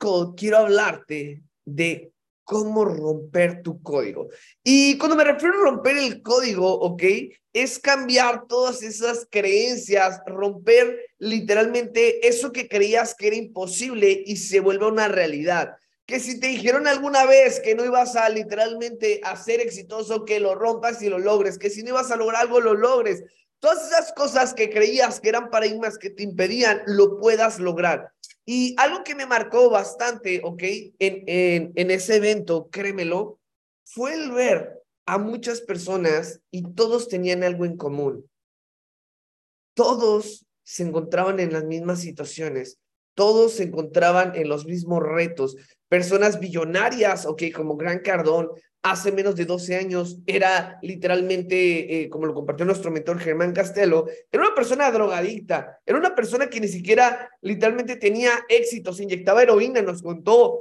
Quiero hablarte de cómo romper tu código. Y cuando me refiero a romper el código, ¿ok? Es cambiar todas esas creencias, romper literalmente eso que creías que era imposible y se vuelve una realidad. Que si te dijeron alguna vez que no ibas a literalmente a ser exitoso, que lo rompas y lo logres, que si no ibas a lograr algo, lo logres. Todas esas cosas que creías que eran paradigmas que te impedían, lo puedas lograr. Y algo que me marcó bastante, ¿ok? En, en, en ese evento, créemelo, fue el ver a muchas personas y todos tenían algo en común. Todos se encontraban en las mismas situaciones, todos se encontraban en los mismos retos. Personas billonarias, ok, como Gran Cardón, hace menos de 12 años era literalmente, eh, como lo compartió nuestro mentor Germán Castelo, era una persona drogadicta, era una persona que ni siquiera literalmente tenía éxito, se inyectaba heroína, nos contó.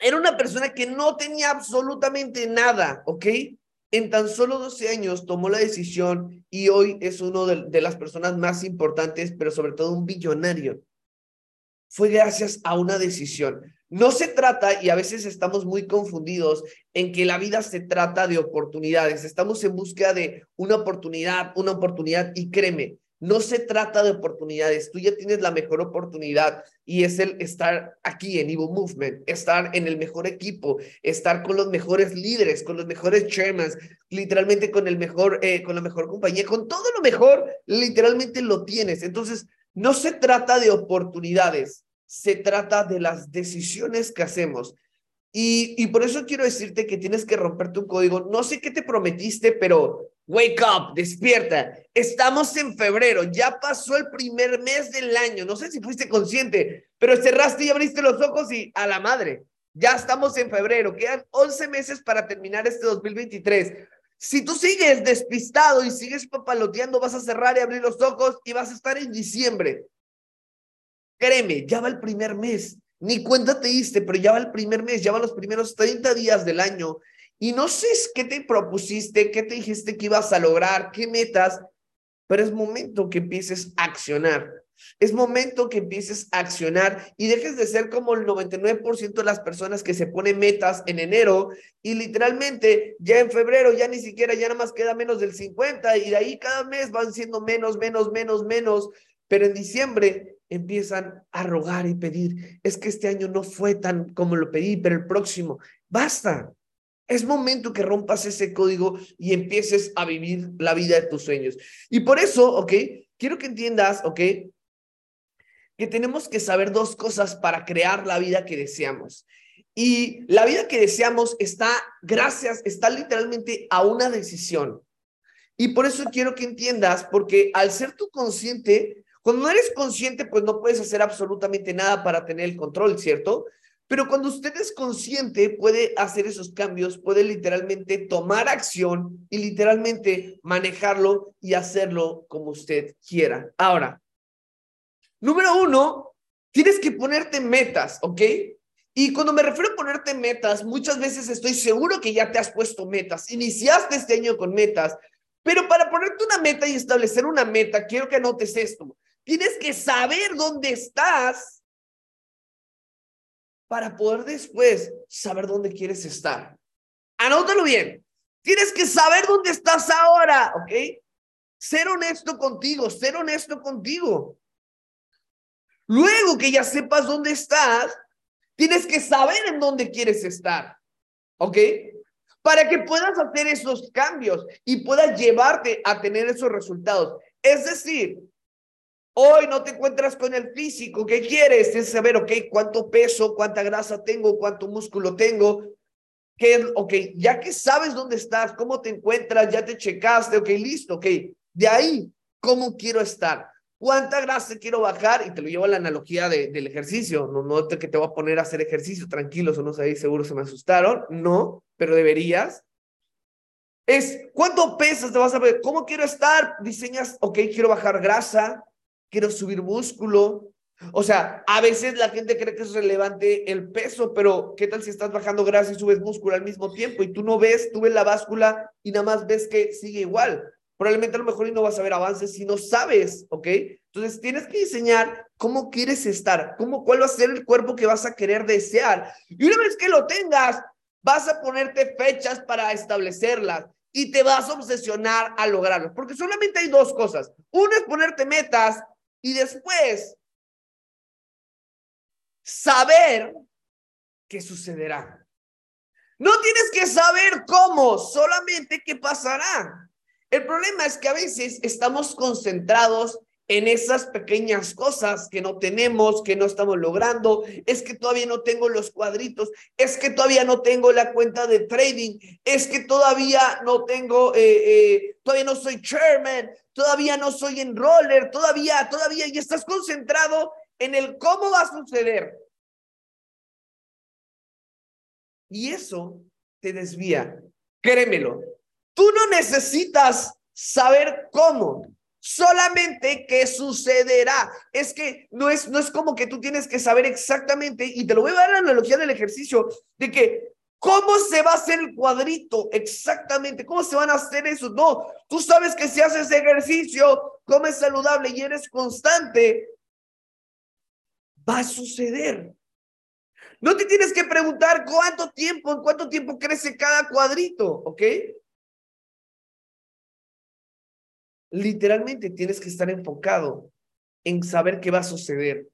Era una persona que no tenía absolutamente nada, ¿ok? En tan solo 12 años tomó la decisión y hoy es uno de, de las personas más importantes, pero sobre todo un billonario. Fue gracias a una decisión. No se trata, y a veces estamos muy confundidos, en que la vida se trata de oportunidades. Estamos en búsqueda de una oportunidad, una oportunidad, y créeme, no se trata de oportunidades. Tú ya tienes la mejor oportunidad y es el estar aquí en Evo Movement, estar en el mejor equipo, estar con los mejores líderes, con los mejores chairmans, literalmente con el mejor, eh, con la mejor compañía, con todo lo mejor, literalmente lo tienes. Entonces, no se trata de oportunidades, se trata de las decisiones que hacemos. Y, por eso quiero decirte que tienes que romper tu código. No sé qué te prometiste, pero wake up, despierta. Estamos en febrero, ya pasó el primer mes del año. No sé si fuiste consciente, pero cerraste y abriste los ojos y a la madre. Ya estamos en febrero, quedan 11 meses para terminar este 2023. Si tú sigues despistado y sigues papaloteando, vas a cerrar y abrir los ojos y vas a estar en diciembre. Créeme, ya va el primer mes. Ni cuenta te diste, pero ya va el primer mes, ya van los primeros 30 días del año. Y no sé qué te propusiste, qué te dijiste que ibas a lograr, qué metas, pero es momento que empieces a accionar. Es momento que empieces a accionar y dejes de ser como el 99% de las personas que se ponen metas en enero y literalmente ya en febrero ya ni siquiera ya nada más queda menos del 50 y de ahí cada mes van siendo menos, menos, menos, menos, pero en diciembre empiezan a rogar y pedir, es que este año no fue tan como lo pedí, pero el próximo, basta. Es momento que rompas ese código y empieces a vivir la vida de tus sueños. Y por eso, ¿ok? Quiero que entiendas, ¿ok? Que tenemos que saber dos cosas para crear la vida que deseamos. Y la vida que deseamos está, gracias, está literalmente a una decisión. Y por eso quiero que entiendas, porque al ser tú consciente, cuando no eres consciente, pues no puedes hacer absolutamente nada para tener el control, ¿cierto? Pero cuando usted es consciente, puede hacer esos cambios, puede literalmente tomar acción y literalmente manejarlo y hacerlo como usted quiera. Ahora, número uno, tienes que ponerte metas, ¿ok? Y cuando me refiero a ponerte metas, muchas veces estoy seguro que ya te has puesto metas. Iniciaste este año con metas, pero para ponerte una meta y establecer una meta, quiero que anotes esto. Tienes que saber dónde estás para poder después saber dónde quieres estar. Anótalo bien. Tienes que saber dónde estás ahora, ¿ok? Ser honesto contigo, ser honesto contigo. Luego que ya sepas dónde estás, tienes que saber en dónde quieres estar, ¿ok? Para que puedas hacer esos cambios y puedas llevarte a tener esos resultados. Es decir, Hoy no te encuentras con el físico. ¿Qué quieres? Es saber, ok, cuánto peso, cuánta grasa tengo, cuánto músculo tengo. ¿Qué, ok, ya que sabes dónde estás, cómo te encuentras, ya te checaste, ok, listo, ok. De ahí, ¿cómo quiero estar? ¿Cuánta grasa quiero bajar? Y te lo llevo a la analogía de, del ejercicio. No, no te, que te voy a poner a hacer ejercicio, tranquilos, o no sé, seguro se me asustaron. No, pero deberías. Es, ¿cuánto pesas? Te vas a ver, ¿cómo quiero estar? Diseñas, ok, quiero bajar grasa, quiero subir músculo. O sea, a veces la gente cree que es relevante el peso, pero ¿qué tal si estás bajando grasa y subes músculo al mismo tiempo y tú no ves, tú ves la báscula y nada más ves que sigue igual? Probablemente a lo mejor y no vas a ver avances si no sabes, ¿ok? Entonces tienes que diseñar cómo quieres estar, cómo, cuál va a ser el cuerpo que vas a querer desear. Y una vez que lo tengas, vas a ponerte fechas para establecerlas y te vas a obsesionar a lograrlo. Porque solamente hay dos cosas. Una es ponerte metas y después saber qué sucederá. No tienes que saber cómo, solamente qué pasará. El problema es que a veces estamos concentrados en esas pequeñas cosas que no tenemos, que no estamos logrando, es que todavía no tengo los cuadritos, es que todavía no tengo la cuenta de trading, es que todavía no tengo, eh, eh, todavía no soy chairman, todavía no soy enroller, todavía, todavía, y estás concentrado en el cómo va a suceder. Y eso te desvía. Créemelo, tú no necesitas saber cómo, solamente qué sucederá. Es que no es, no es como que tú tienes que saber exactamente, y te lo voy a dar la analogía del ejercicio, de que cómo se va a hacer el cuadrito exactamente, cómo se van a hacer eso. No, tú sabes que si haces ejercicio, comes saludable y eres constante, va a suceder. No te tienes que preguntar cuánto tiempo, en cuánto tiempo crece cada cuadrito, ¿ok? Literalmente tienes que estar enfocado en saber qué va a suceder,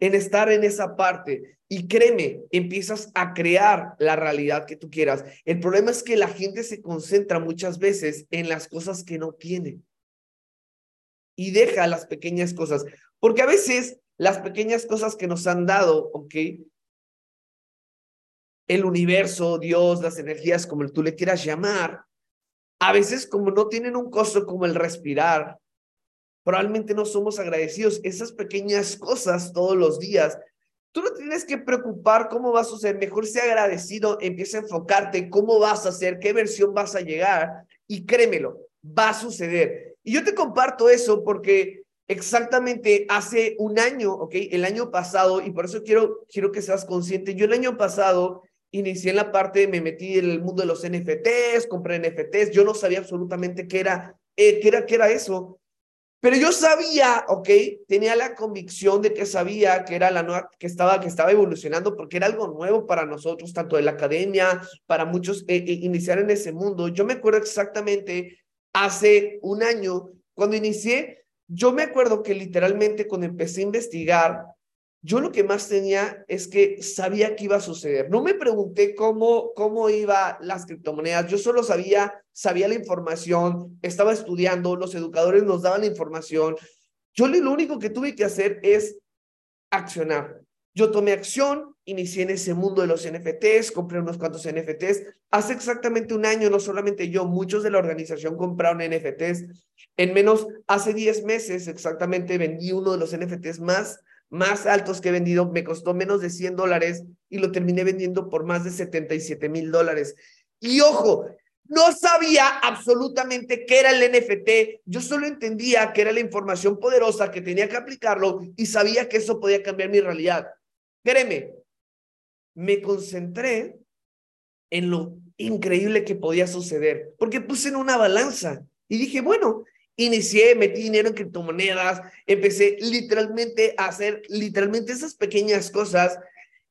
en estar en esa parte. Y créeme, empiezas a crear la realidad que tú quieras. El problema es que la gente se concentra muchas veces en las cosas que no tiene y deja las pequeñas cosas, porque a veces las pequeñas cosas que nos han dado, ¿ok? el universo, Dios, las energías, como tú le quieras llamar, a veces como no tienen un costo como el respirar, probablemente no somos agradecidos. Esas pequeñas cosas todos los días, tú no tienes que preocupar cómo vas a suceder, mejor sea agradecido, empieza a enfocarte cómo vas a hacer, qué versión vas a llegar y créemelo, va a suceder. Y yo te comparto eso porque exactamente hace un año, ¿ok? El año pasado, y por eso quiero, quiero que seas consciente, yo el año pasado inicié en la parte, me metí en el mundo de los NFTs, compré NFTs, yo no sabía absolutamente qué era, eh, qué era, qué era eso, pero yo sabía, ok, tenía la convicción de que sabía que era la nueva, que estaba, que estaba evolucionando porque era algo nuevo para nosotros, tanto de la academia, para muchos eh, eh, iniciar en ese mundo. Yo me acuerdo exactamente hace un año, cuando inicié, yo me acuerdo que literalmente cuando empecé a investigar, yo lo que más tenía es que sabía que iba a suceder. No me pregunté cómo, cómo iba las criptomonedas. Yo solo sabía, sabía la información, estaba estudiando, los educadores nos daban la información. Yo lo único que tuve que hacer es accionar. Yo tomé acción, inicié en ese mundo de los NFTs, compré unos cuantos NFTs. Hace exactamente un año, no solamente yo, muchos de la organización compraron NFTs. En menos, hace 10 meses exactamente vendí uno de los NFTs más más altos que he vendido, me costó menos de 100 dólares y lo terminé vendiendo por más de 77 mil dólares. Y ojo, no sabía absolutamente qué era el NFT, yo solo entendía que era la información poderosa, que tenía que aplicarlo y sabía que eso podía cambiar mi realidad. Créeme, me concentré en lo increíble que podía suceder, porque puse en una balanza y dije, bueno, Inicié, metí dinero en criptomonedas, empecé literalmente a hacer literalmente esas pequeñas cosas.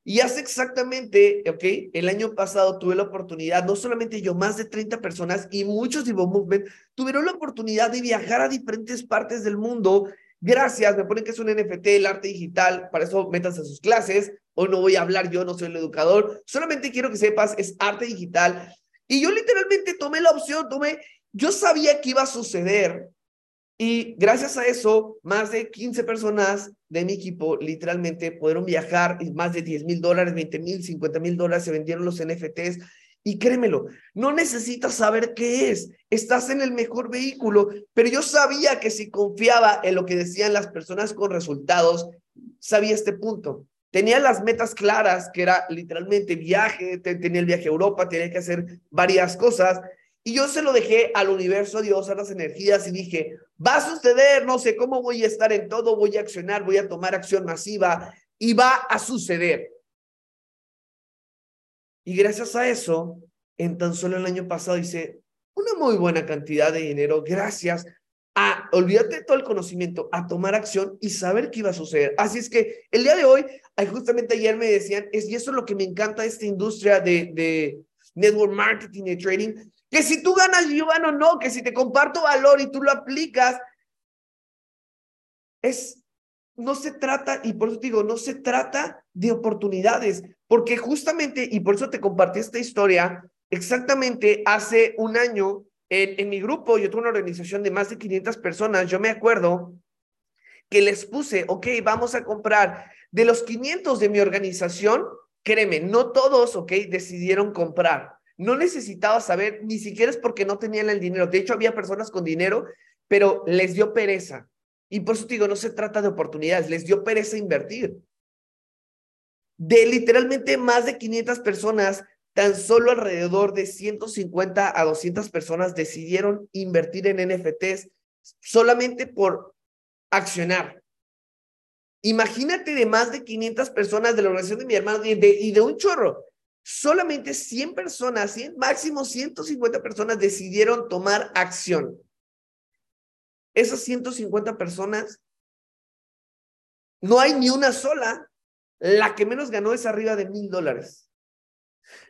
Y hace exactamente, ok, el año pasado tuve la oportunidad, no solamente yo, más de 30 personas y muchos de Movement tuvieron la oportunidad de viajar a diferentes partes del mundo. Gracias, me ponen que es un NFT, el arte digital, para eso metas a sus clases. Hoy no voy a hablar, yo no soy el educador, solamente quiero que sepas, es arte digital. Y yo literalmente tomé la opción, tomé yo sabía que iba a suceder y gracias a eso, más de 15 personas de mi equipo literalmente pudieron viajar y más de 10 mil dólares, 20 mil, 50 mil dólares se vendieron los NFTs. Y créemelo, no necesitas saber qué es, estás en el mejor vehículo, pero yo sabía que si confiaba en lo que decían las personas con resultados, sabía este punto. Tenía las metas claras, que era literalmente viaje, tenía el viaje a Europa, tenía que hacer varias cosas, y yo se lo dejé al universo, a Dios, a las energías y dije, va a suceder, no sé cómo voy a estar en todo, voy a accionar, voy a tomar acción masiva y va a suceder. Y gracias a eso, en tan solo el año pasado hice una muy buena cantidad de dinero gracias a, olvídate de todo el conocimiento, a tomar acción y saber qué iba a suceder. Así es que el día de hoy, justamente ayer me decían, es, y eso es lo que me encanta de esta industria de, de network marketing y trading, que si tú ganas, yo gano, no, que si te comparto valor y tú lo aplicas, es, no se trata, y por eso te digo, no se trata de oportunidades, porque justamente, y por eso te compartí esta historia, exactamente hace un año en, mi grupo, yo tuve una organización de más de 500 personas, yo me acuerdo que les puse, ok, vamos a comprar de los 500 de mi organización, créeme, no todos, ok, decidieron comprar. No necesitaba saber, ni siquiera es porque no tenían el dinero. De hecho, había personas con dinero, pero les dio pereza. Y por eso te digo, no se trata de oportunidades, les dio pereza invertir. De literalmente más de 500 personas, tan solo alrededor de 150 a 200 personas decidieron invertir en NFTs solamente por accionar. Imagínate de más de 500 personas de la organización de mi hermano y de, y de un chorro. Solamente 100 personas, 100, máximo 150 personas decidieron tomar acción. Esas 150 personas, no hay ni una sola. La que menos ganó es arriba de mil dólares.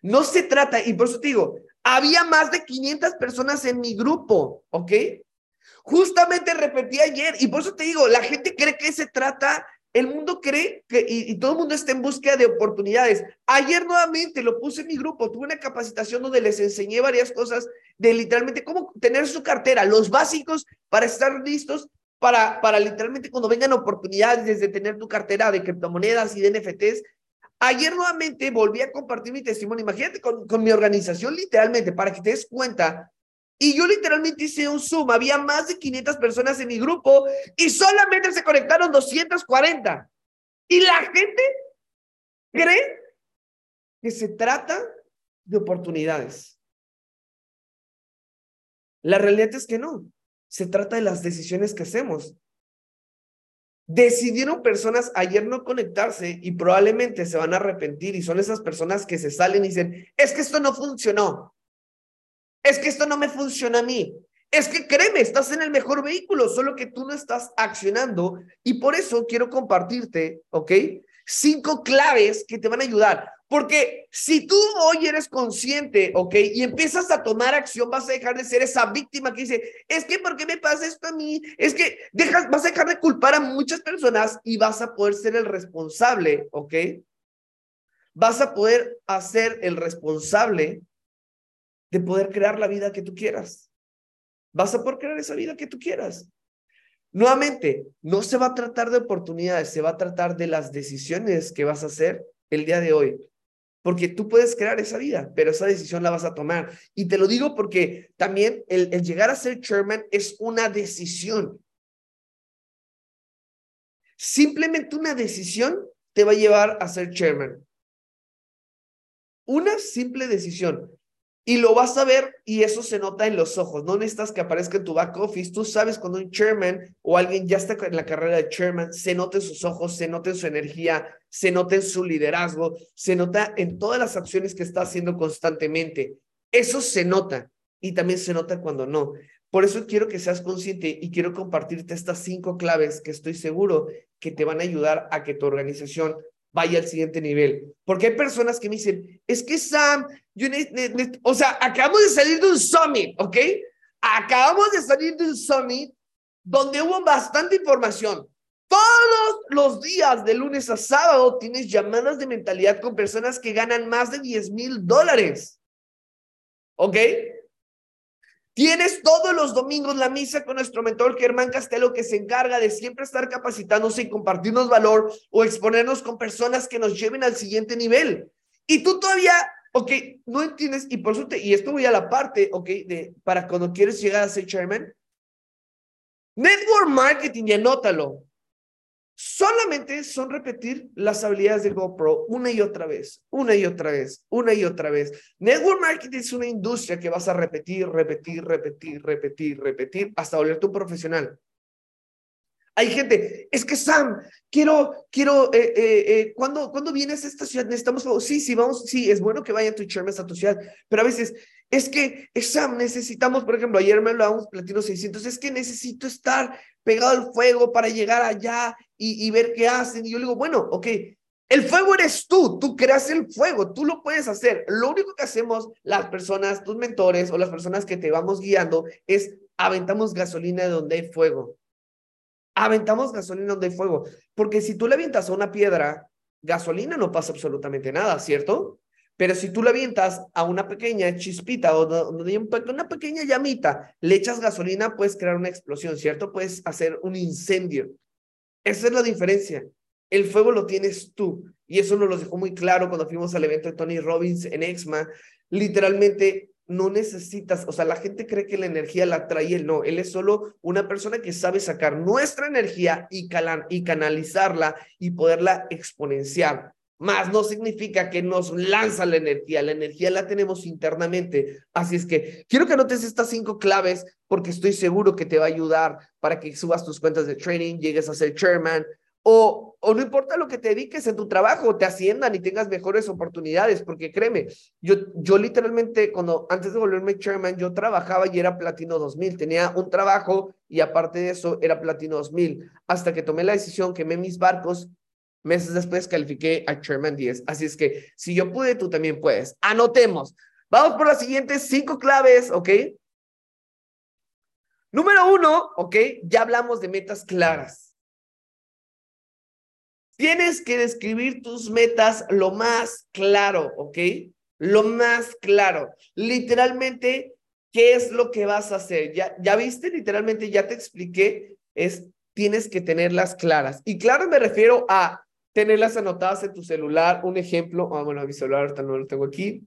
No se trata, y por eso te digo, había más de 500 personas en mi grupo, ¿ok? Justamente repetí ayer, y por eso te digo, la gente cree que se trata, el mundo cree que, y, todo el mundo está en búsqueda de oportunidades. Ayer nuevamente lo puse en mi grupo, tuve una capacitación donde les enseñé varias cosas de literalmente cómo tener su cartera, los básicos para estar listos para, para literalmente cuando vengan oportunidades desde tener tu cartera de criptomonedas y de NFTs, Ayer nuevamente volví a compartir mi testimonio. Imagínate con, con mi organización, literalmente, para que te des cuenta. Y yo literalmente hice un Zoom. Había más de 500 personas en mi grupo y solamente se conectaron 240. Y la gente cree que se trata de oportunidades. La realidad es que no. Se trata de las decisiones que hacemos. Decidieron personas ayer no conectarse y probablemente se van a arrepentir y son esas personas que se salen y dicen, es que esto no funcionó, es que esto no me funciona a mí, es que créeme, estás en el mejor vehículo, solo que tú no estás accionando y por eso quiero compartirte, ¿ok? Cinco claves que te van a ayudar. Porque si tú hoy eres consciente, ¿ok? Y empiezas a tomar acción, vas a dejar de ser esa víctima que dice, es que ¿por qué me pasa esto a mí? Es que dejas, vas a dejar de culpar a muchas personas y vas a poder ser el responsable, ¿ok? Vas a poder hacer el responsable de poder crear la vida que tú quieras. Vas a poder crear esa vida que tú quieras. Nuevamente, no se va a tratar de oportunidades, se va a tratar de las decisiones que vas a hacer el día de hoy porque tú puedes crear esa vida, pero esa decisión la vas a tomar. Y te lo digo porque también el, llegar a ser chairman es una decisión. Simplemente una decisión te va a llevar a ser chairman. Una simple decisión. Y lo vas a ver y eso se nota en los ojos. No necesitas que aparezca en tu back office. Tú sabes cuando un chairman o alguien ya está en la carrera de chairman, se nota en sus ojos, se nota en su energía, se nota en su liderazgo, se nota en todas las acciones que está haciendo constantemente. Eso se nota y también se nota cuando no. Por eso quiero que seas consciente y quiero compartirte estas cinco claves que estoy seguro que te van a ayudar a que tu organización vaya al siguiente nivel. Porque hay personas que me dicen, es que Sam, yo o sea, acabamos de salir de un summit, ¿ok? Acabamos de salir de un summit donde hubo bastante información. Todos los días, de lunes a sábado, tienes llamadas de mentalidad con personas que ganan más de 10 mil dólares. ¿Ok? Tienes todos los domingos la misa con nuestro mentor Germán Castelo que se encarga de siempre estar capacitándose y compartirnos valor o exponernos con personas que nos lleven al siguiente nivel. Y tú todavía, ok, no entiendes, y por eso te, y esto voy a la parte, ok, de, para cuando quieres llegar a ser chairman. Network marketing, y anótalo solamente son repetir las habilidades de GoPro una y otra vez, una y otra vez, una y otra vez. Network marketing es una industria que vas a repetir, repetir, repetir, repetir, repetir hasta volverte un profesional. Hay gente, es que Sam, quiero, quiero, eh, eh, eh, ¿cuándo, ¿cuándo vienes a esta ciudad? Necesitamos, sí, sí, vamos, sí, es bueno que vayan tu chairman a tu ciudad, pero a veces es que, necesitamos, por ejemplo, ayer me hablábamos platino 600, es que necesito estar pegado al fuego para llegar allá y, ver qué hacen. Y yo le digo, bueno, ok, el fuego eres tú, tú creas el fuego, tú lo puedes hacer. Lo único que hacemos las personas, tus mentores o las personas que te vamos guiando es aventamos gasolina de donde hay fuego. Aventamos gasolina donde hay fuego. Porque si tú le avientas a una piedra, gasolina no pasa absolutamente nada, ¿cierto? Pero si tú le avientas a una pequeña chispita o una pequeña llamita, le echas gasolina, puedes crear una explosión, ¿cierto? Puedes hacer un incendio. Esa es la diferencia. El fuego lo tienes tú. Y eso nos lo dejó muy claro cuando fuimos al evento de Tony Robbins en Exma. Literalmente no necesitas, o sea, la gente cree que la energía la trae él, no, él es solo una persona que sabe sacar nuestra energía y, y canalizarla y poderla exponenciar. Más no significa que nos lanza la energía, la energía la tenemos internamente. Así es que quiero que anotes estas cinco claves porque estoy seguro que te va a ayudar para que subas tus cuentas de trading, llegues a ser chairman, o, o no importa lo que te dediques en tu trabajo, te asciendan y tengas mejores oportunidades, porque créeme, yo, yo literalmente cuando antes de volverme chairman, yo trabajaba y era platino 2000, tenía un trabajo y aparte de eso era platino 2000, hasta que tomé la decisión, quemé mis barcos, meses después califiqué a chairman 10, así es que si yo pude, tú también puedes. Anotemos, vamos por las siguientes cinco claves, ¿ok? Número uno, ¿ok? Ya hablamos de metas claras. Tienes que describir tus metas lo más claro, ¿ok? Lo más claro. Literalmente, ¿qué es lo que vas a hacer? Ya, ya viste, literalmente, ya te expliqué, es tienes que tenerlas claras. Y claro me refiero a tenerlas anotadas en tu celular. Un ejemplo, ah, bueno, mi celular ahorita no lo tengo aquí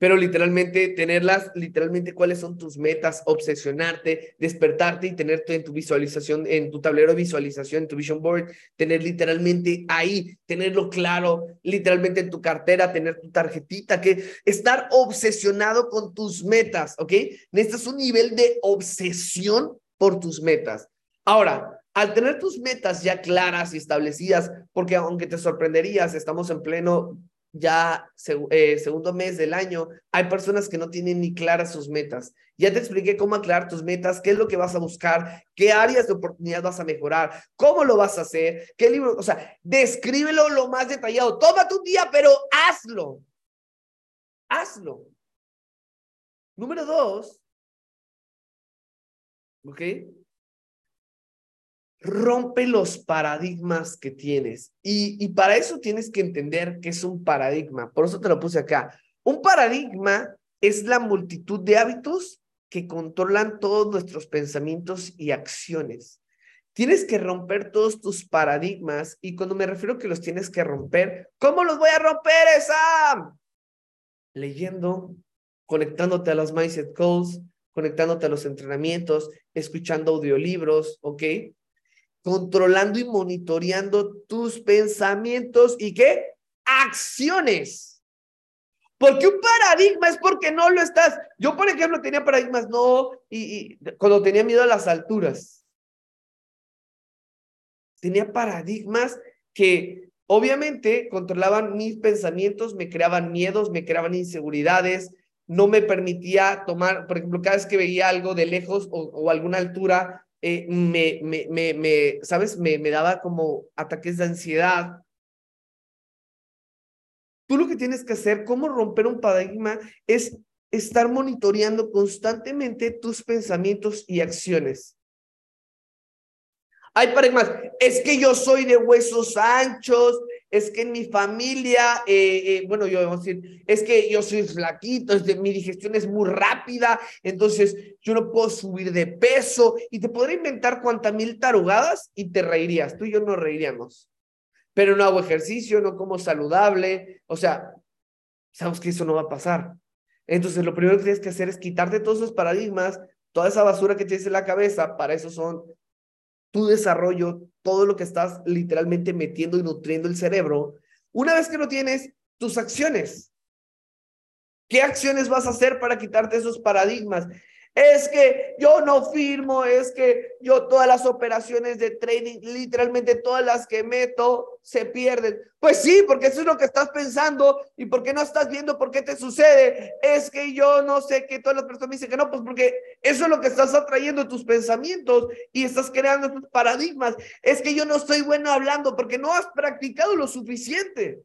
pero literalmente tenerlas, literalmente cuáles son tus metas, obsesionarte, despertarte y tenerte en tu visualización, en tu tablero de visualización, en tu vision board, tener literalmente ahí, tenerlo claro, literalmente en tu cartera, tener tu tarjetita, que estar obsesionado con tus metas, ¿ok? Necesitas un nivel de obsesión por tus metas. Ahora, al tener tus metas ya claras y establecidas, porque aunque te sorprenderías, estamos en pleno ya eh, segundo mes del año, hay personas que no tienen ni claras sus metas. Ya te expliqué cómo aclarar tus metas, qué es lo que vas a buscar, qué áreas de oportunidad vas a mejorar, cómo lo vas a hacer, qué libro, o sea, descríbelo lo más detallado. Tómate un día, pero hazlo. Hazlo. Número dos, ¿ok? Rompe los paradigmas que tienes. Y, y para eso tienes que entender que es un paradigma. Por eso te lo puse acá. Un paradigma es la multitud de hábitos que controlan todos nuestros pensamientos y acciones. Tienes que romper todos tus paradigmas y cuando me refiero que los tienes que romper, ¿cómo los voy a romper, esa? Leyendo, conectándote a los mindset calls, conectándote a los entrenamientos, escuchando audiolibros, ¿ok? Controlando y monitoreando tus pensamientos y qué? Acciones. Porque un paradigma es porque no lo estás. Yo, por ejemplo, tenía paradigmas, no, y, cuando tenía miedo a las alturas. Tenía paradigmas que obviamente controlaban mis pensamientos, me creaban miedos, me creaban inseguridades, no me permitía tomar, por ejemplo, cada vez que veía algo de lejos o, o alguna altura, eh, me, me, me, me, ¿sabes? Me, me daba como ataques de ansiedad. Tú lo que tienes que hacer, cómo romper un paradigma, es estar monitoreando constantemente tus pensamientos y acciones. Hay paradigmas, es que yo soy de huesos anchos, es que en mi familia, eh, eh, bueno, yo a decir, es que yo soy flaquito, es de, mi digestión es muy rápida, entonces yo no puedo subir de peso y te podría inventar cuantas mil tarugadas y te reirías, tú y yo no reiríamos. Pero no hago ejercicio, no como saludable, o sea, sabemos que eso no va a pasar. Entonces, lo primero que tienes que hacer es quitarte todos esos paradigmas, toda esa basura que tienes en la cabeza, para eso son tu desarrollo, todo lo que estás literalmente metiendo y nutriendo el cerebro, una vez que lo tienes, tus acciones. ¿Qué acciones vas a hacer para quitarte esos paradigmas? Es que yo no firmo, es que yo todas las operaciones de trading, literalmente todas las que meto, se pierden. Pues sí, porque eso es lo que estás pensando y porque no estás viendo por qué te sucede. Es que yo no sé que todas las personas me dicen que no, pues porque eso es lo que estás atrayendo tus pensamientos y estás creando tus paradigmas. Es que yo no estoy bueno hablando porque no has practicado lo suficiente.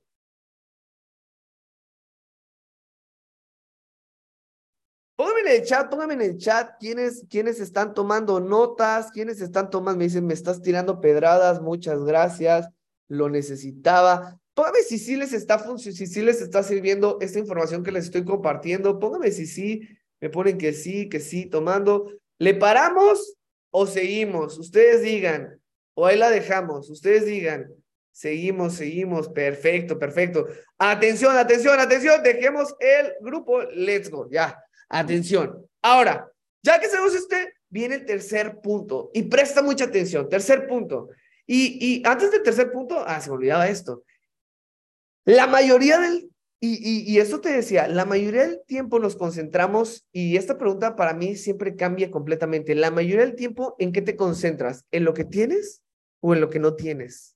Póngame en el chat, póngame en el chat quiénes, quiénes están tomando notas, quiénes están tomando, me dicen, me estás tirando pedradas, muchas gracias, lo necesitaba. Póngame si sí les está si sí les está sirviendo esta información que les estoy compartiendo. Póngame si sí, me ponen que sí, que sí, tomando. ¿Le paramos o seguimos? Ustedes digan, o ahí la dejamos, ustedes digan. Seguimos, seguimos, perfecto, perfecto. Atención, atención, atención, dejemos el grupo, let's go, ya. Atención. Ahora, ya que sabemos este, viene el tercer punto y presta mucha atención. Tercer punto. Y, y antes del tercer punto, ah, se me olvidaba esto. La mayoría del, y, y, y eso te decía, la mayoría del tiempo nos concentramos, y esta pregunta para mí siempre cambia completamente. La mayoría del tiempo, ¿en qué te concentras? ¿En lo que tienes o en lo que no tienes?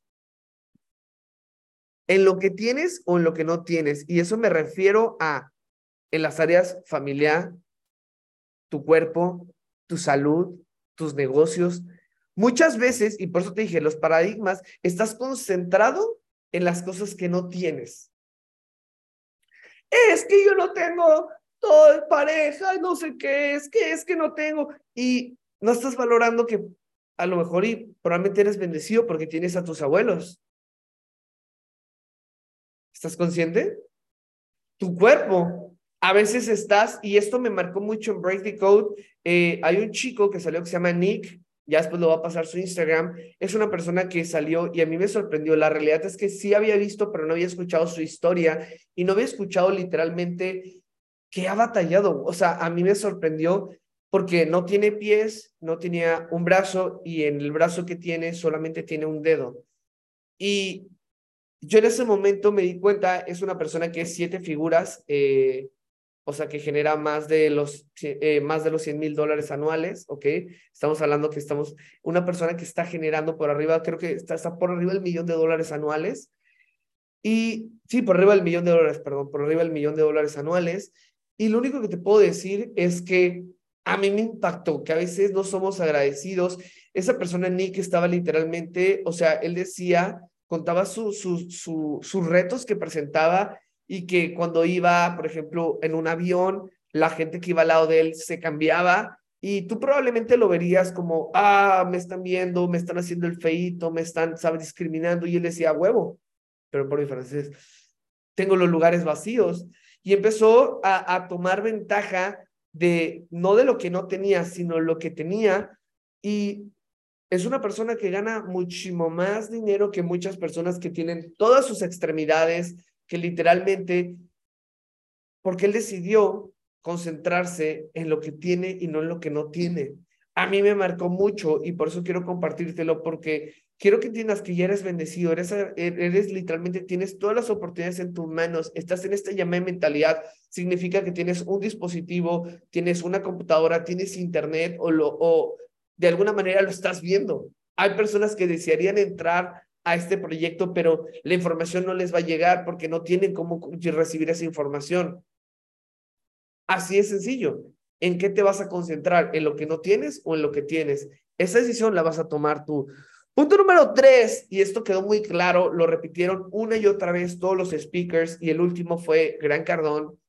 ¿En lo que tienes o en lo que no tienes? Y eso me refiero a en las áreas familiar, tu cuerpo, tu salud, tus negocios. Muchas veces, y por eso te dije, los paradigmas, estás concentrado en las cosas que no tienes. Es que yo no tengo todo pareja, no sé qué, es que es que no tengo. Y no estás valorando que a lo mejor y probablemente eres bendecido porque tienes a tus abuelos. ¿Estás consciente? Tu cuerpo, a veces estás, y esto me marcó mucho en Break the Code, eh, hay un chico que salió que se llama Nick, ya después lo va a pasar su Instagram, es una persona que salió y a mí me sorprendió, la realidad es que sí había visto, pero no había escuchado su historia y no había escuchado literalmente que ha batallado, o sea, a mí me sorprendió porque no tiene pies, no tenía un brazo y en el brazo que tiene solamente tiene un dedo. Y yo en ese momento me di cuenta, es una persona que es siete figuras, eh, o sea, que genera más de los, eh, más de los 100 mil dólares anuales, ¿ok? Estamos hablando que estamos, una persona que está generando por arriba, creo que está, por arriba del millón de dólares anuales. Y sí, por arriba del millón de dólares, perdón, por arriba del millón de dólares anuales. Y lo único que te puedo decir es que a mí me impactó que a veces no somos agradecidos. Esa persona, Nick, estaba literalmente, o sea, él decía, contaba su, su, sus retos que presentaba y que cuando iba, por ejemplo, en un avión, la gente que iba al lado de él se cambiaba y tú probablemente lo verías como, ah, me están viendo, me están haciendo el feito, me están, ¿sabes?, discriminando. Y él decía, huevo, pero por francés, tengo los lugares vacíos. Y empezó a, a tomar ventaja de, no de lo que no tenía, sino lo que tenía. Y es una persona que gana muchísimo más dinero que muchas personas que tienen todas sus extremidades, que literalmente, porque él decidió concentrarse en lo que tiene y no en lo que no tiene. A mí me marcó mucho y por eso quiero compartírtelo porque quiero que entiendas que ya eres bendecido, eres, eres literalmente, tienes todas las oportunidades en tus manos, estás en esta llamada mentalidad, significa que tienes un dispositivo, tienes una computadora, tienes internet o, lo, o de alguna manera lo estás viendo. Hay personas que desearían entrar a este proyecto, pero la información no les va a llegar porque no tienen cómo recibir esa información. Así es sencillo. ¿En qué te vas a concentrar? ¿En lo que no tienes o en lo que tienes? Esa decisión la vas a tomar tú. Punto número tres, y esto quedó muy claro, lo repitieron una y otra vez todos los speakers, y el último fue Gran Cardón.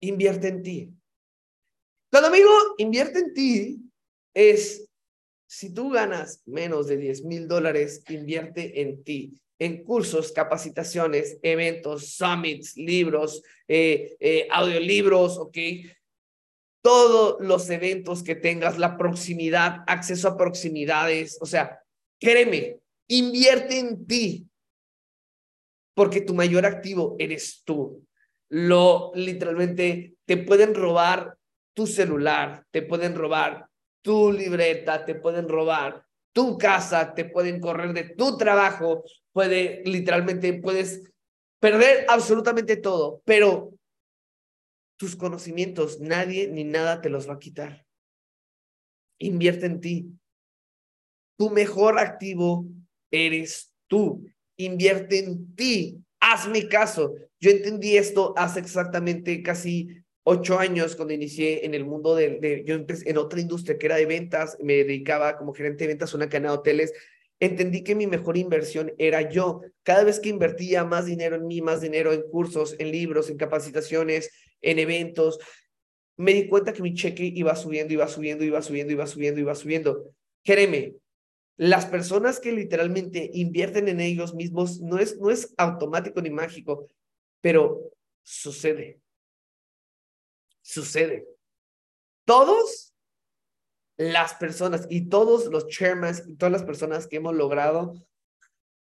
Invierte en ti. Cuando amigo, invierte en ti es si tú ganas menos de 10 mil dólares, invierte en ti, en cursos, capacitaciones, eventos, summits, libros, eh, eh, audiolibros, ¿ok? Todos los eventos que tengas, la proximidad, acceso a proximidades, o sea, créeme, invierte en ti, porque tu mayor activo eres tú. Lo literalmente te pueden robar tu celular, te pueden robar tu libreta, te pueden robar tu casa, te pueden correr de tu trabajo, puede literalmente puedes perder absolutamente todo, pero tus conocimientos, nadie ni nada te los va a quitar. Invierte en ti. Tu mejor activo eres tú. Invierte en ti. Hazme caso. Yo entendí esto hace exactamente casi ocho años cuando inicié en el mundo de, yo empecé en otra industria que era de ventas, me dedicaba como gerente de ventas a una cadena de hoteles. Entendí que mi mejor inversión era yo. Cada vez que invertía más dinero en mí, más dinero en cursos, en libros, en capacitaciones, en eventos, me di cuenta que mi cheque iba subiendo, iba subiendo, iba subiendo, iba subiendo, iba subiendo. Créeme, las personas que literalmente invierten en ellos mismos no es, no es automático ni mágico, pero sucede. Sucede. Todos las personas y todos los chairmans y todas las personas que hemos logrado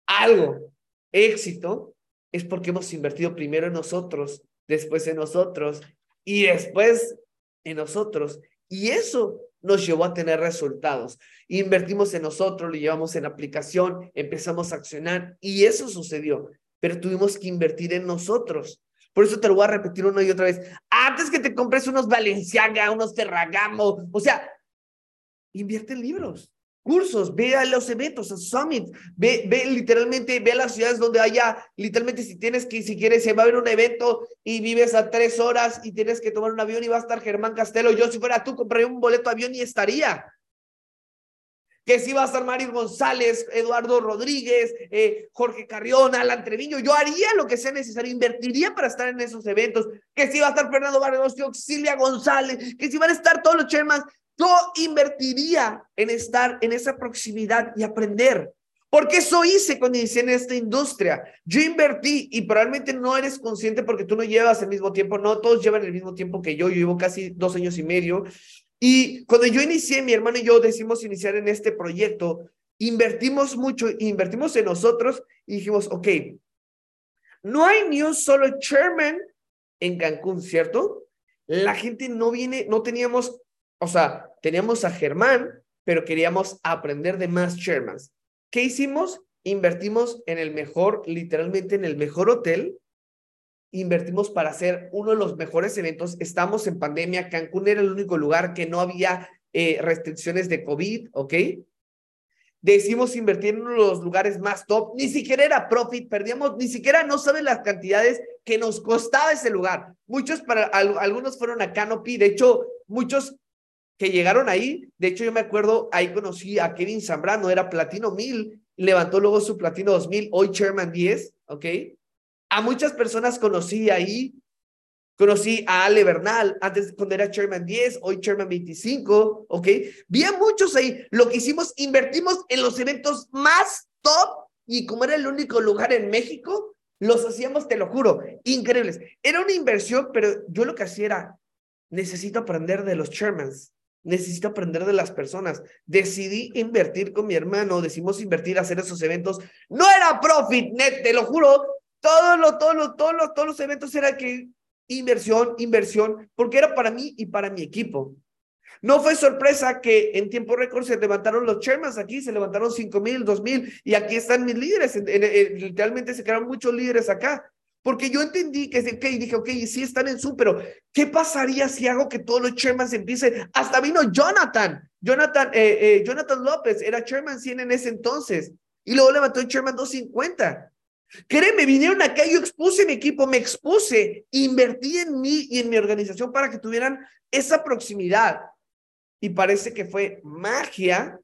algo, éxito, es porque hemos invertido primero en nosotros, después en nosotros y después en nosotros. Y eso nos llevó a tener resultados. Invertimos en nosotros, lo llevamos en aplicación, empezamos a accionar y eso sucedió. Pero tuvimos que invertir en nosotros. Por eso te lo voy a repetir una y otra vez. Antes que te compres unos Valenciaga, unos Ferragamo, o sea, invierte en libros cursos, ve a los eventos, a Summit, ve, ve literalmente, ve a las ciudades donde haya, literalmente si tienes que, si quieres, se va a haber un evento y vives a tres horas y tienes que tomar un avión y va a estar Germán Castelo, yo si fuera tú compraría un boleto de avión y estaría. Que si va a estar Mario González, Eduardo Rodríguez, eh, Jorge Carrión, Alan Treviño, yo haría lo que sea necesario, invertiría para estar en esos eventos. Que si va a estar Fernando Vargas, Silvia González, que si van a estar todos los chairmans, yo invertiría en estar en esa proximidad y aprender. Porque eso hice cuando inicié en esta industria. Yo invertí y probablemente no eres consciente porque tú no llevas el mismo tiempo, no todos llevan el mismo tiempo que yo, yo llevo casi dos años y medio. Y cuando yo inicié, mi hermano y yo decimos iniciar en este proyecto, invertimos mucho, invertimos en nosotros y dijimos, ok, no hay ni un solo chairman en Cancún, ¿cierto? La gente no viene, no teníamos o sea, teníamos a Germán, pero queríamos aprender de más Shermans. ¿Qué hicimos? Invertimos en el mejor, literalmente en el mejor hotel. Invertimos para hacer uno de los mejores eventos. Estamos en pandemia. Cancún era el único lugar que no había eh, restricciones de COVID, ¿ok? Decimos invertir en uno de los lugares más top. Ni siquiera era profit, perdíamos, ni siquiera no saben las cantidades que nos costaba ese lugar. Muchos para algunos fueron a Canopy, de hecho, muchos que llegaron ahí. De hecho, yo me acuerdo, ahí conocí a Kevin Zambrano, era Platino 1000, levantó luego su Platino 2000, hoy Chairman 10, ¿ok? A muchas personas conocí ahí. Conocí a Ale Bernal, antes cuando era Chairman 10, hoy Chairman 25, ¿ok? Vi a muchos ahí. Lo que hicimos, invertimos en los eventos más top y como era el único lugar en México, los hacíamos, te lo juro, increíbles. Era una inversión, pero yo lo que hacía era, necesito aprender de los chairmans necesito aprender de las personas. Decidí invertir con mi hermano, decimos invertir, hacer esos eventos. No era profit net, te lo juro. Todos los, todos los, todos los, todos los eventos era que inversión, inversión, porque era para mí y para mi equipo. No fue sorpresa que en tiempo récord se levantaron los chairmans aquí, se levantaron cinco mil, dos mil, y aquí están mis líderes. literalmente se quedaron muchos líderes acá. Porque yo entendí que, ok, dije, ok, sí están en Zoom, pero ¿qué pasaría si hago que todos los chairmans empiecen? Hasta vino Jonathan, Jonathan, eh, eh, Jonathan López, era chairman 100 en ese entonces, y luego levantó el chairman 250. Créeme, vinieron acá, yo expuse mi equipo, me expuse, invertí en mí y en mi organización para que tuvieran esa proximidad. Y parece que fue magia,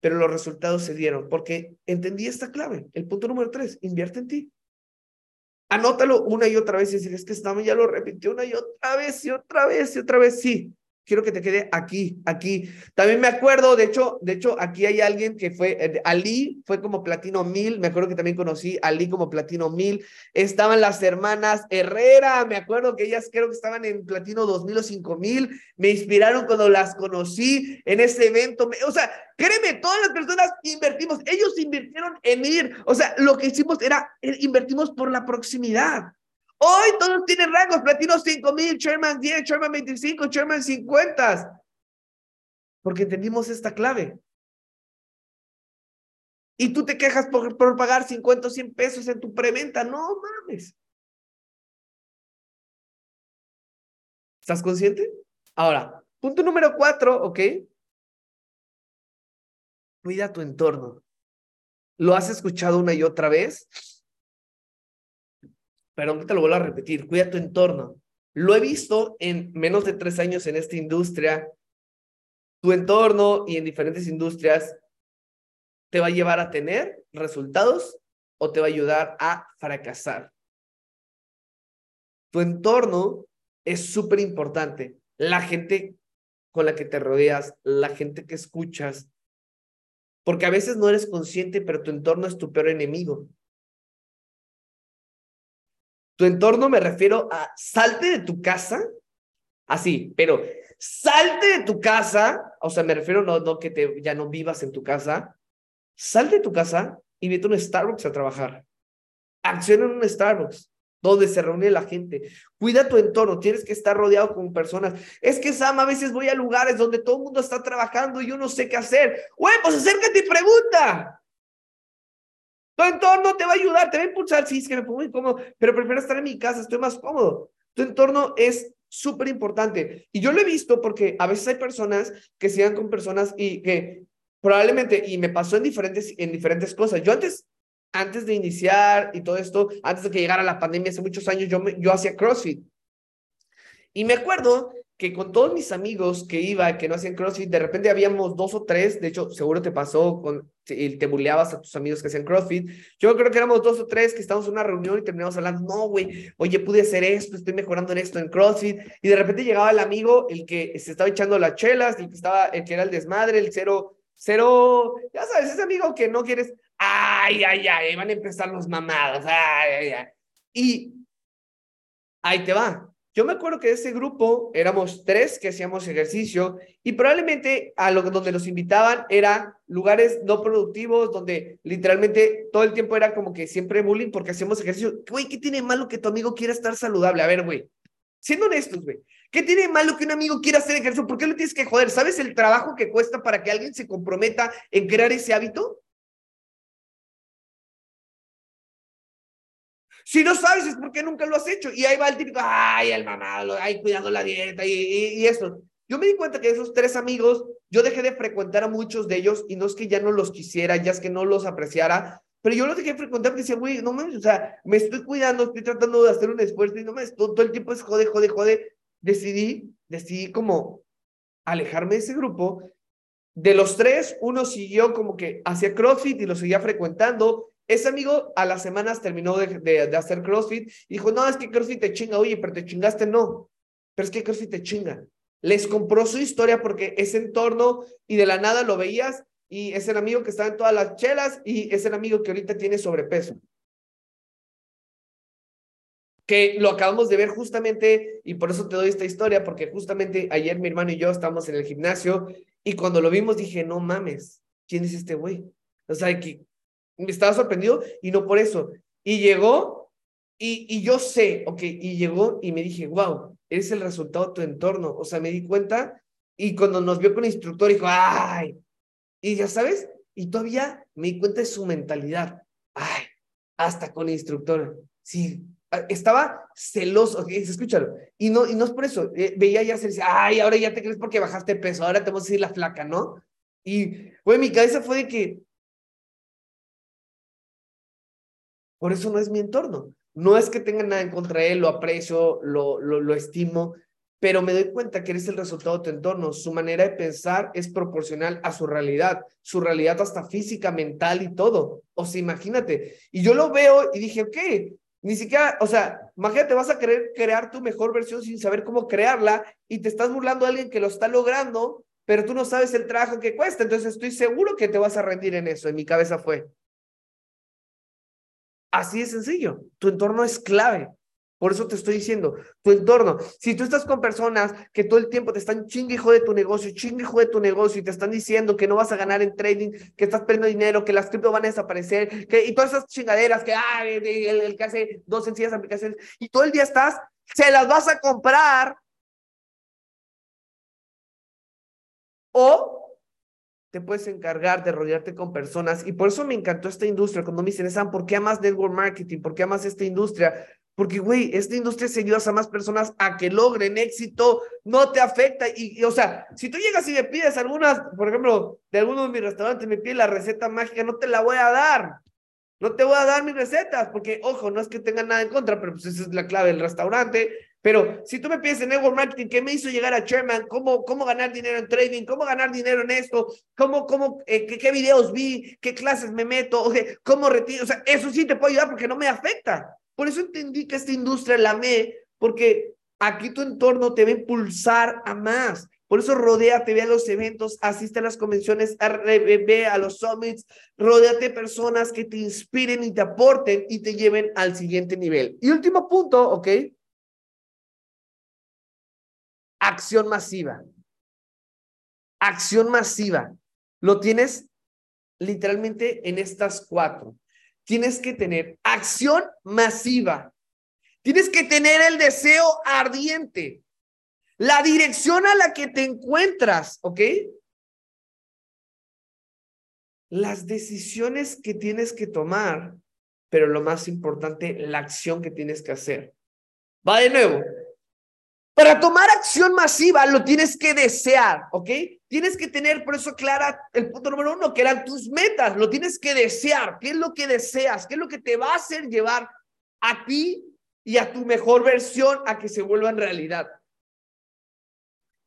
pero los resultados se dieron, porque entendí esta clave. El punto número tres, invierte en ti. Anótalo una y otra vez y decir, es que estamos, ya lo repitió una y otra vez y otra vez y otra vez. Sí, quiero que te quede aquí, aquí. También me acuerdo, de hecho, de hecho, aquí hay alguien que fue, eh, Ali fue como platino mil, me acuerdo que también conocí a Ali como platino mil. Estaban las hermanas Herrera, me acuerdo que ellas creo que estaban en platino dos mil o cinco mil. Me inspiraron cuando las conocí en ese evento. O sea, créeme, todas las personas invertimos, ellos invirtieron en ir. O sea, lo que hicimos era, eh, invertimos por la proximidad. Hoy todos tienen rangos, platino 5000, chairman 10, chairman 25, chairman 50. Porque entendimos esta clave. Y tú te quejas por, por pagar 50 o 100 pesos en tu preventa. No mames. ¿Estás consciente? Ahora, punto número cuatro, ¿ok? Cuida tu entorno. ¿Lo has escuchado una y otra vez? Pero te lo vuelvo a repetir, cuida tu entorno. Lo he visto en menos de tres años en esta industria. Tu entorno y en diferentes industrias te va a llevar a tener resultados o te va a ayudar a fracasar. Tu entorno es súper importante. La gente con la que te rodeas, la gente que escuchas, porque a veces no eres consciente, pero tu entorno es tu peor enemigo. Tu entorno me refiero a salte de tu casa, así, pero salte de tu casa, o sea, me refiero no, no que te, ya no vivas en tu casa, salte de tu casa y vete a un Starbucks a trabajar. Acciona en un Starbucks donde se reúne la gente. Cuida tu entorno, tienes que estar rodeado con personas. Es que, Sam, a veces voy a lugares donde todo el mundo está trabajando y yo no sé qué hacer. Güey, pues acércate y pregunta. Tu entorno te va a ayudar, te va a impulsar. Sí, es que me pongo incómodo, pero prefiero estar en mi casa, estoy más cómodo. Tu entorno es súper importante. Y yo lo he visto porque a veces hay personas que sigan con personas y que probablemente, y me pasó en diferentes, en diferentes cosas. Yo antes antes de iniciar y todo esto, antes de que llegara la pandemia hace muchos años, yo, yo hacía CrossFit. Y me acuerdo que con todos mis amigos que iba, que no hacían CrossFit, de repente habíamos dos o tres, de hecho, seguro te pasó, con, te buleabas a tus amigos que hacían CrossFit. Yo creo que éramos dos o tres que estábamos en una reunión y terminamos hablando, no, güey, oye, pude hacer esto, estoy mejorando en esto en CrossFit. Y de repente llegaba el amigo, el que se estaba echando las chelas, el que estaba, el que era el desmadre, el cero, cero, ya sabes, ese amigo que no quieres, ay, ay, ay, van a empezar los mamados, ay, ay, ay. Y ahí te va. Yo me acuerdo que de ese grupo éramos tres que hacíamos ejercicio y probablemente a lo donde nos invitaban era lugares no productivos donde literalmente todo el tiempo era como que siempre bullying porque hacíamos ejercicio. Güey, ¿qué tiene malo que tu amigo quiera estar saludable? A ver, güey, siendo honestos, güey, ¿qué tiene malo que un amigo quiera hacer ejercicio? ¿Por qué lo tienes que joder? ¿Sabes el trabajo que cuesta para que alguien se comprometa en crear ese hábito? Si no sabes es porque nunca lo has hecho. Y ahí va el típico, ay, el mamado, ay, cuidando la dieta y, y, eso. Yo me di cuenta que esos tres amigos, yo dejé de frecuentar a muchos de ellos y no es que ya no los quisiera, ya es que no los apreciara, pero yo los dejé de frecuentar porque decía, güey, no mames, o sea, me estoy cuidando, estoy tratando de hacer un esfuerzo y no mames, todo, todo el tiempo es jode, jode, jode. Decidí, decidí como alejarme de ese grupo. De los tres, uno siguió como que hacia CrossFit y lo seguía frecuentando ese amigo a las semanas terminó de, hacer CrossFit y dijo, no, es que CrossFit te chinga, oye, pero te chingaste, no, pero es que CrossFit te chinga. Les compró su historia porque ese entorno y de la nada lo veías y es el amigo que estaba en todas las chelas y es el amigo que ahorita tiene sobrepeso. Que lo acabamos de ver justamente, y por eso te doy esta historia, porque justamente ayer mi hermano y yo estábamos en el gimnasio y cuando lo vimos dije, no mames, ¿quién es este güey? O sea, que me estaba sorprendido y no por eso. Y llegó y, y yo sé, ok, y llegó y me dije, wow, eres el resultado de tu entorno. O sea, me di cuenta y cuando nos vio con el instructor dijo, ay, y ya sabes, y todavía me di cuenta de su mentalidad. Ay, hasta con instructor. Sí, estaba celoso, okay, escúchalo. Y no, y no es por eso. Eh, veía ya se decía, ay, ahora ya te crees porque bajaste peso, ahora te vamos a decir la flaca, ¿no? Y, güey, mi cabeza fue de que, Por eso no es mi entorno. No es que tenga nada en contra de él, lo aprecio, lo, lo, lo estimo, pero me doy cuenta que eres el resultado de tu entorno. Su manera de pensar es proporcional a su realidad, su realidad hasta física, mental y todo. O sea, imagínate. Y yo lo veo y dije, ok, ni siquiera, o sea, imagínate, vas a querer crear tu mejor versión sin saber cómo crearla y te estás burlando a alguien que lo está logrando, pero tú no sabes el trabajo que cuesta. Entonces estoy seguro que te vas a rendir en eso. En mi cabeza fue. Así de sencillo. Tu entorno es clave. Por eso te estoy diciendo, tu entorno. Si tú estás con personas que todo el tiempo te están chingue hijo de tu negocio, chingue hijo de tu negocio y te están diciendo que no vas a ganar en trading, que estás perdiendo dinero, que las cripto van a desaparecer, que, y todas esas chingaderas que, ah, el, el que hace dos sencillas aplicaciones, y todo el día estás, se las vas a comprar. O puedes encargar de rodearte con personas. Y por eso me encantó esta industria. Cuando me dicen, Sam, ¿por qué amas network marketing? ¿Por qué amas esta industria? Porque, güey, esta industria se ayuda a más personas a que logren éxito, no te afecta. Y, o sea, si tú llegas y me pides algunas, por ejemplo, de alguno de mis restaurantes, me pides la receta mágica, no te la voy a dar. No te voy a dar mis recetas, porque, ojo, no es que tenga nada en contra, pero pues esa es la clave del restaurante. Pero si tú me pides en Network Marketing, ¿qué me hizo llegar a Chairman? ¿Cómo, cómo ganar dinero en trading? ¿Cómo ganar dinero en esto? ¿Cómo, cómo, eh, qué, videos vi? ¿Qué clases me meto? ¿Cómo retiro? O sea, eso sí te puedo ayudar porque no me afecta. Por eso entendí que esta industria la amé, porque aquí tu entorno te va a impulsar a más. Por eso rodéate, ve a los eventos, asiste a las convenciones, ve a los summits, rodéate personas que te inspiren y te aporten y te lleven al siguiente nivel. Y último punto, ¿ok? Acción masiva. Acción masiva. Lo tienes literalmente en estas cuatro tienes que tener acción masiva. Tienes que tener el deseo ardiente. La dirección a la que te encuentras, ¿ok? Las decisiones que tienes que tomar, pero lo más importante, la acción que tienes que hacer. Va de nuevo. Para tomar acción masiva lo tienes que desear, ¿ok? Tienes que tener por eso clara el punto número uno, que eran tus metas, lo tienes que desear. ¿Qué es lo que deseas? ¿Qué es lo que te va a hacer llevar a ti y a tu mejor versión a que se vuelva en realidad?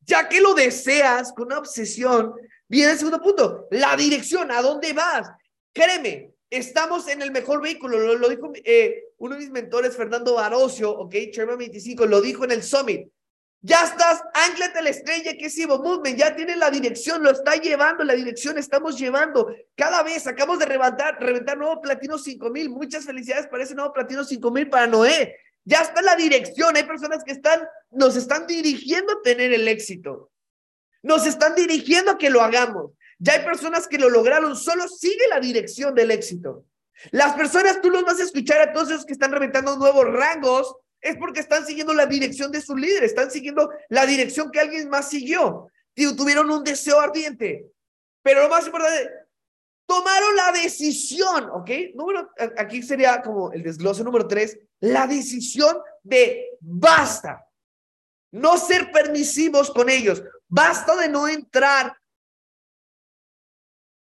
Ya que lo deseas con una obsesión, viene el segundo punto, la dirección, ¿a dónde vas? Créeme, estamos en el mejor vehículo, lo, dijo eh, uno de mis mentores, Fernando Barocio, ok, Chairman 25, lo dijo en el Summit. Ya estás, ánclate la estrella que es Ivo Movement, ya tiene la dirección, lo está llevando, la dirección estamos llevando. Cada vez acabamos de reventar, reventar nuevo platino 5000. Muchas felicidades para ese nuevo platino 5000 para Noé. Ya está la dirección, hay personas que están, nos están dirigiendo a tener el éxito. Nos están dirigiendo a que lo hagamos. Ya hay personas que lo lograron, solo sigue la dirección del éxito. Las personas, tú los vas a escuchar a todos esos que están reventando nuevos rangos, es porque están siguiendo la dirección de su líder, están siguiendo la dirección que alguien más siguió. Tuvieron un deseo ardiente. Pero lo más importante, tomaron la decisión, ¿ok? Número, aquí sería como el desglose número tres, la decisión de basta. No ser permisivos con ellos. Basta de no entrar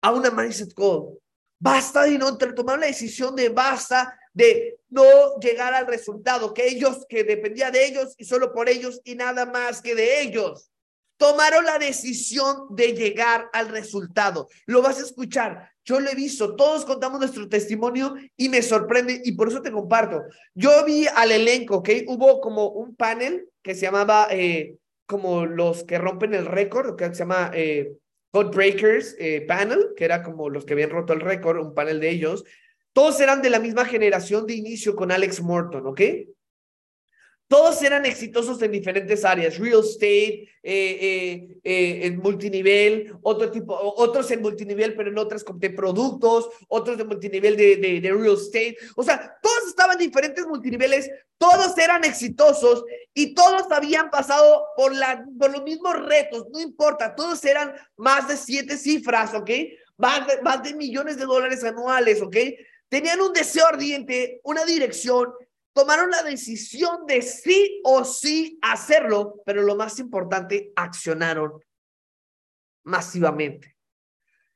a una mindset call. Basta de no entrar, tomar la decisión de basta de no llegar al resultado, que ellos, que dependía de ellos y solo por ellos y nada más que de ellos. Tomaron la decisión de llegar al resultado. Lo vas a escuchar. Yo lo he visto. Todos contamos nuestro testimonio y me sorprende y por eso te comparto. Yo vi al elenco, ¿ok? Hubo como un panel que se llamaba eh, como los que rompen el récord, que se llama eh, Breakers eh, Panel, que era como los que habían roto el récord, un panel de ellos. Todos eran de la misma generación de inicio con Alex Morton, ¿ok? Todos eran exitosos en diferentes áreas, real estate, eh, eh, eh, en multinivel, otro tipo, otros en multinivel, pero en otras de productos, otros de multinivel de, de, real estate. O sea, todos estaban en diferentes multiniveles, todos eran exitosos y todos habían pasado por, la, por los mismos retos, no importa, todos eran más de siete cifras, ¿ok? Más de, más de millones de dólares anuales, ¿ok? Tenían un deseo ardiente, una dirección, tomaron la decisión de sí o sí hacerlo, pero lo más importante, accionaron masivamente.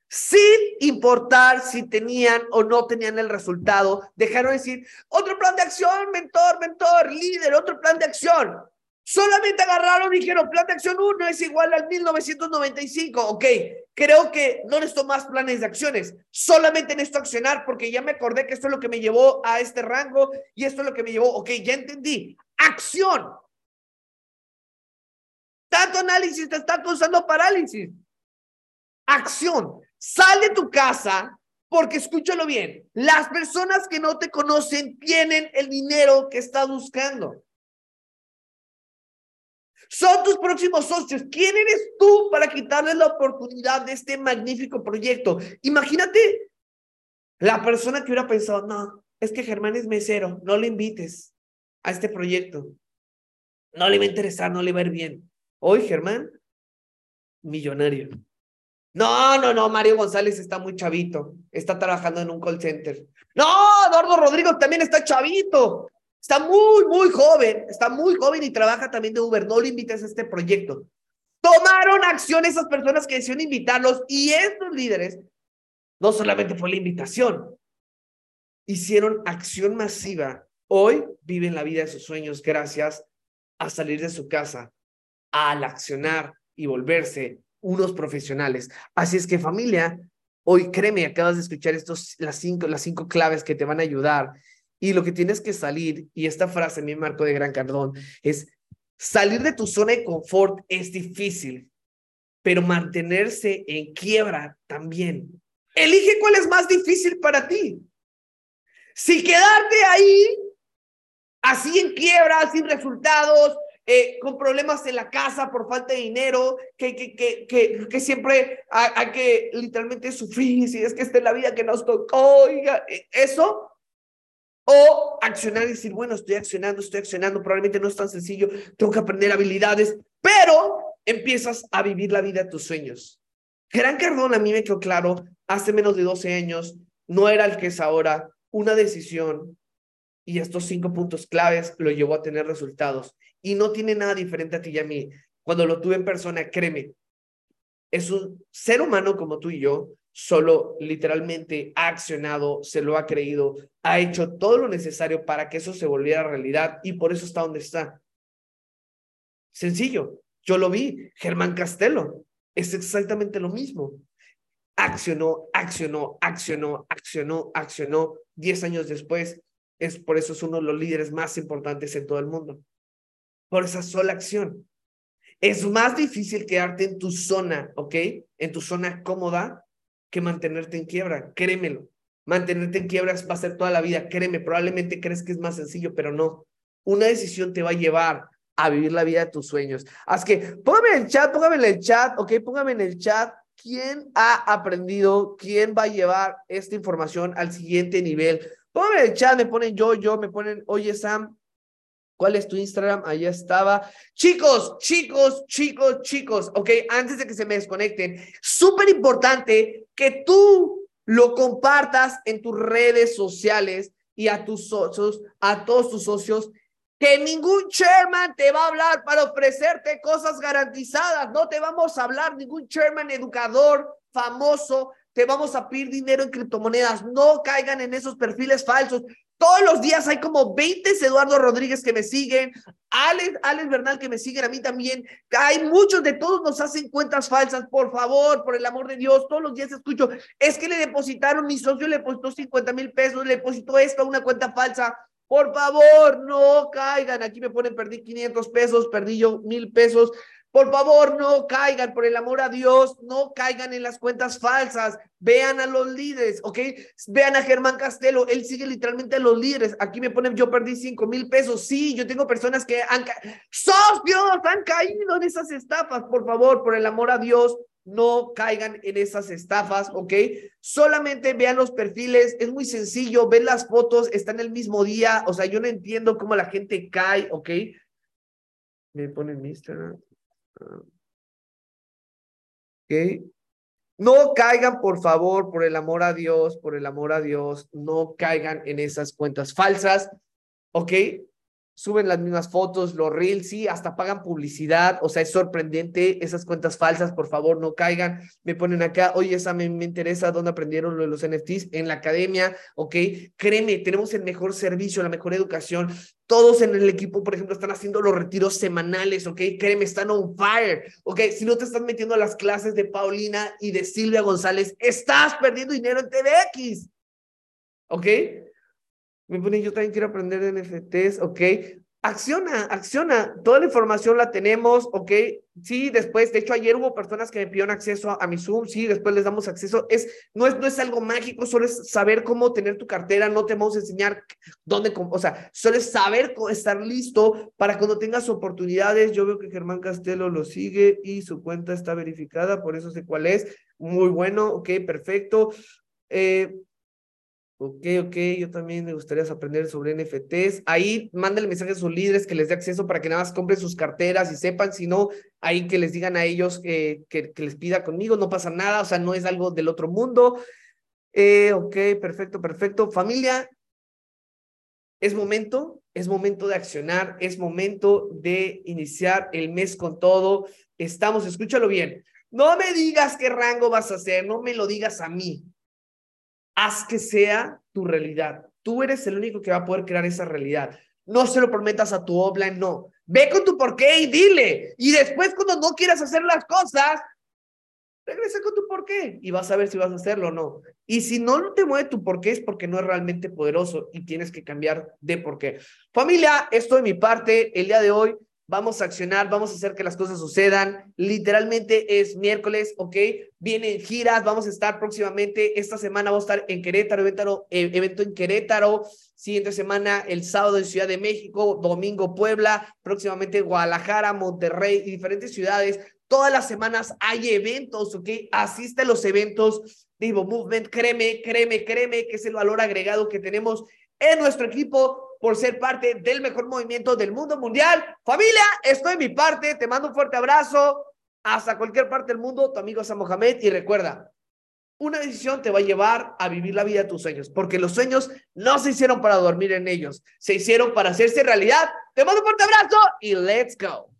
Sin importar si tenían o no tenían el resultado, dejaron de decir, otro plan de acción, mentor, mentor, líder, otro plan de acción. Solamente agarraron y dijeron, plan de acción 1 es igual al 1995. Ok, creo que no necesito más planes de acciones. Solamente necesito accionar porque ya me acordé que esto es lo que me llevó a este rango y esto es lo que me llevó. Ok, ya entendí. Acción. Tanto análisis te está causando parálisis. Acción. Sal de tu casa porque escúchalo bien. Las personas que no te conocen tienen el dinero que estás buscando. Son tus próximos socios. ¿Quién eres tú para quitarles la oportunidad de este magnífico proyecto? Imagínate la persona que hubiera pensado, no, es que Germán es mesero, no le invites a este proyecto. No le va a interesar, no le va a ir bien. Hoy, Germán, millonario. No, no, no, Mario González está muy chavito, está trabajando en un call center. No, Eduardo Rodrigo también está chavito, Está muy, muy joven, está muy joven y trabaja también de Uber. No lo invites a este proyecto. Tomaron acción esas personas que decidieron invitarlos y estos líderes, no solamente fue la invitación, hicieron acción masiva. Hoy viven la vida de sus sueños gracias a salir de su casa, al accionar y volverse unos profesionales. Así es que familia, hoy créeme, acabas de escuchar estos, las, cinco, las cinco claves que te van a ayudar. Y lo que tienes que salir, y esta frase mi marco de Gran Cardón, es salir de tu zona de confort es difícil, pero mantenerse en quiebra también. Elige cuál es más difícil para ti. Si quedarte ahí, así en quiebra, sin resultados, eh, con problemas en la casa por falta de dinero, que, que, que, que, siempre hay, que literalmente sufrir, si es que esta es la vida que nos tocó, oiga, eh, eso. O accionar y decir, bueno, estoy accionando, estoy accionando, probablemente no es tan sencillo, tengo que aprender habilidades, pero empiezas a vivir la vida de tus sueños. Gran Cardón a mí me quedó claro, hace menos de 12 años, no era el que es ahora, una decisión y estos cinco puntos claves lo llevó a tener resultados. Y no tiene nada diferente a ti y a mí. Cuando lo tuve en persona, créeme, es un ser humano como tú y yo, solo literalmente ha accionado, se lo ha creído, ha hecho todo lo necesario para que eso se volviera realidad y por eso está donde está. Sencillo, yo lo vi, Germán Castelo, es exactamente lo mismo. Accionó, accionó, accionó, accionó, accionó. Diez años después, es por eso es uno de los líderes más importantes en todo el mundo por esa sola acción. Es más difícil quedarte en tu zona, ¿ok? En tu zona cómoda que mantenerte en quiebra, créemelo. Mantenerte en quiebra va a ser toda la vida, créeme, probablemente crees que es más sencillo, pero no. Una decisión te va a llevar a vivir la vida de tus sueños. Así que póngame en el chat, póngame en el chat, ¿ok? Póngame en el chat quién ha aprendido, quién va a llevar esta información al siguiente nivel. Póngame en el chat, me ponen yo, yo, me ponen, oye Sam, ¿Cuál es tu Instagram? Allá estaba. Chicos, chicos, chicos, chicos, ok, antes de que se me desconecten, súper importante que tú lo compartas en tus redes sociales y a tus socios, a todos tus socios, que ningún chairman te va a hablar para ofrecerte cosas garantizadas. No te vamos a hablar, ningún chairman educador famoso, te vamos a pedir dinero en criptomonedas. No caigan en esos perfiles falsos. Todos los días hay como 20 Eduardo Rodríguez que me siguen, Alex, Alex Bernal que me siguen a mí también. Hay muchos de todos nos hacen cuentas falsas, por favor, por el amor de Dios. Todos los días escucho, es que le depositaron, mi socio le depositó 50 mil pesos, le depositó esto a una cuenta falsa. Por favor, no caigan. Aquí me ponen, perdí 500 pesos, perdí yo mil pesos. Por favor, no caigan, por el amor a Dios, no caigan en las cuentas falsas. Vean a los líderes, ¿ok? Vean a Germán Castelo, él sigue literalmente a los líderes. Aquí me ponen, yo perdí cinco mil pesos. Sí, yo tengo personas que han socios han caído en esas estafas. Por favor, por el amor a Dios, no caigan en esas estafas, ¿ok? Solamente vean los perfiles, es muy sencillo, ven las fotos, están el mismo día, o sea, yo no entiendo cómo la gente cae, ¿ok? Me ponen Instagram. ¿Ok? No caigan, por favor, por el amor a Dios, por el amor a Dios, no caigan en esas cuentas falsas, ¿ok? Suben las mismas fotos, los reels, sí, hasta pagan publicidad, o sea, es sorprendente, esas cuentas falsas, por favor, no caigan. Me ponen acá, oye, esa me, me interesa, ¿dónde aprendieron lo de los NFTs? En la academia, ¿ok? Créeme, tenemos el mejor servicio, la mejor educación, todos en el equipo, por ejemplo, están haciendo los retiros semanales, ¿ok? Créeme, están on fire, ¿ok? Si no te estás metiendo a las clases de Paulina y de Silvia González, estás perdiendo dinero en TVX, ¿ok? Me pone, yo también quiero aprender de NFTs, ¿ok? Acciona, acciona. Toda la información la tenemos, ¿ok? Sí, después, de hecho, ayer hubo personas que me pidieron acceso a, mi Zoom, sí, después les damos acceso. Es, no, es, no es algo mágico, solo es saber cómo tener tu cartera, no te vamos a enseñar dónde, o sea, solo es saber estar listo para cuando tengas oportunidades. Yo veo que Germán Castelo lo sigue y su cuenta está verificada, por eso sé cuál es. Muy bueno, ok, perfecto. Eh, Ok, ok, yo también me gustaría aprender sobre NFTs. Ahí mándale mensaje a sus líderes que les dé acceso para que nada más compren sus carteras y sepan, si no, ahí que les digan a ellos que, que, les pida conmigo, no pasa nada, o sea, no es algo del otro mundo. Eh, ok, perfecto, perfecto. Familia, Es momento, es momento de accionar, es momento de iniciar el mes con todo. Estamos, escúchalo bien. No me digas qué rango vas a hacer, no me lo digas a mí. Haz que sea tu realidad. Tú eres el único que va a poder crear esa realidad. No se lo prometas a tu offline, no. Ve con tu porqué y dile. Y después cuando no quieras hacer las cosas, regresa con tu porqué y vas a ver si vas a hacerlo o no. Y si no te mueve tu porqué es porque no es realmente poderoso y tienes que cambiar de porqué. Familia, esto de mi parte, el día de hoy vamos a accionar, vamos a hacer que las cosas sucedan. Literalmente es miércoles, ¿ok? Vienen giras, vamos a estar próximamente, esta semana vamos a estar en Querétaro, evento, eh, evento en Querétaro, siguiente semana el sábado en Ciudad de México, domingo Puebla, próximamente Guadalajara, Monterrey y diferentes ciudades Todas las semanas hay eventos, ¿ok? Asiste a los eventos de Evo Movement. Créeme, créeme, créeme que es el valor agregado que tenemos en nuestro equipo por ser parte del mejor movimiento del mundo mundial. Familia, estoy en mi parte. Te mando un fuerte abrazo. Hasta cualquier parte del mundo, tu amigo Sam Mohamed. Y recuerda, una decisión te va a llevar a vivir la vida de tus sueños, porque los sueños no se hicieron para dormir en ellos, se hicieron para hacerse realidad. Te mando un fuerte abrazo y let's go.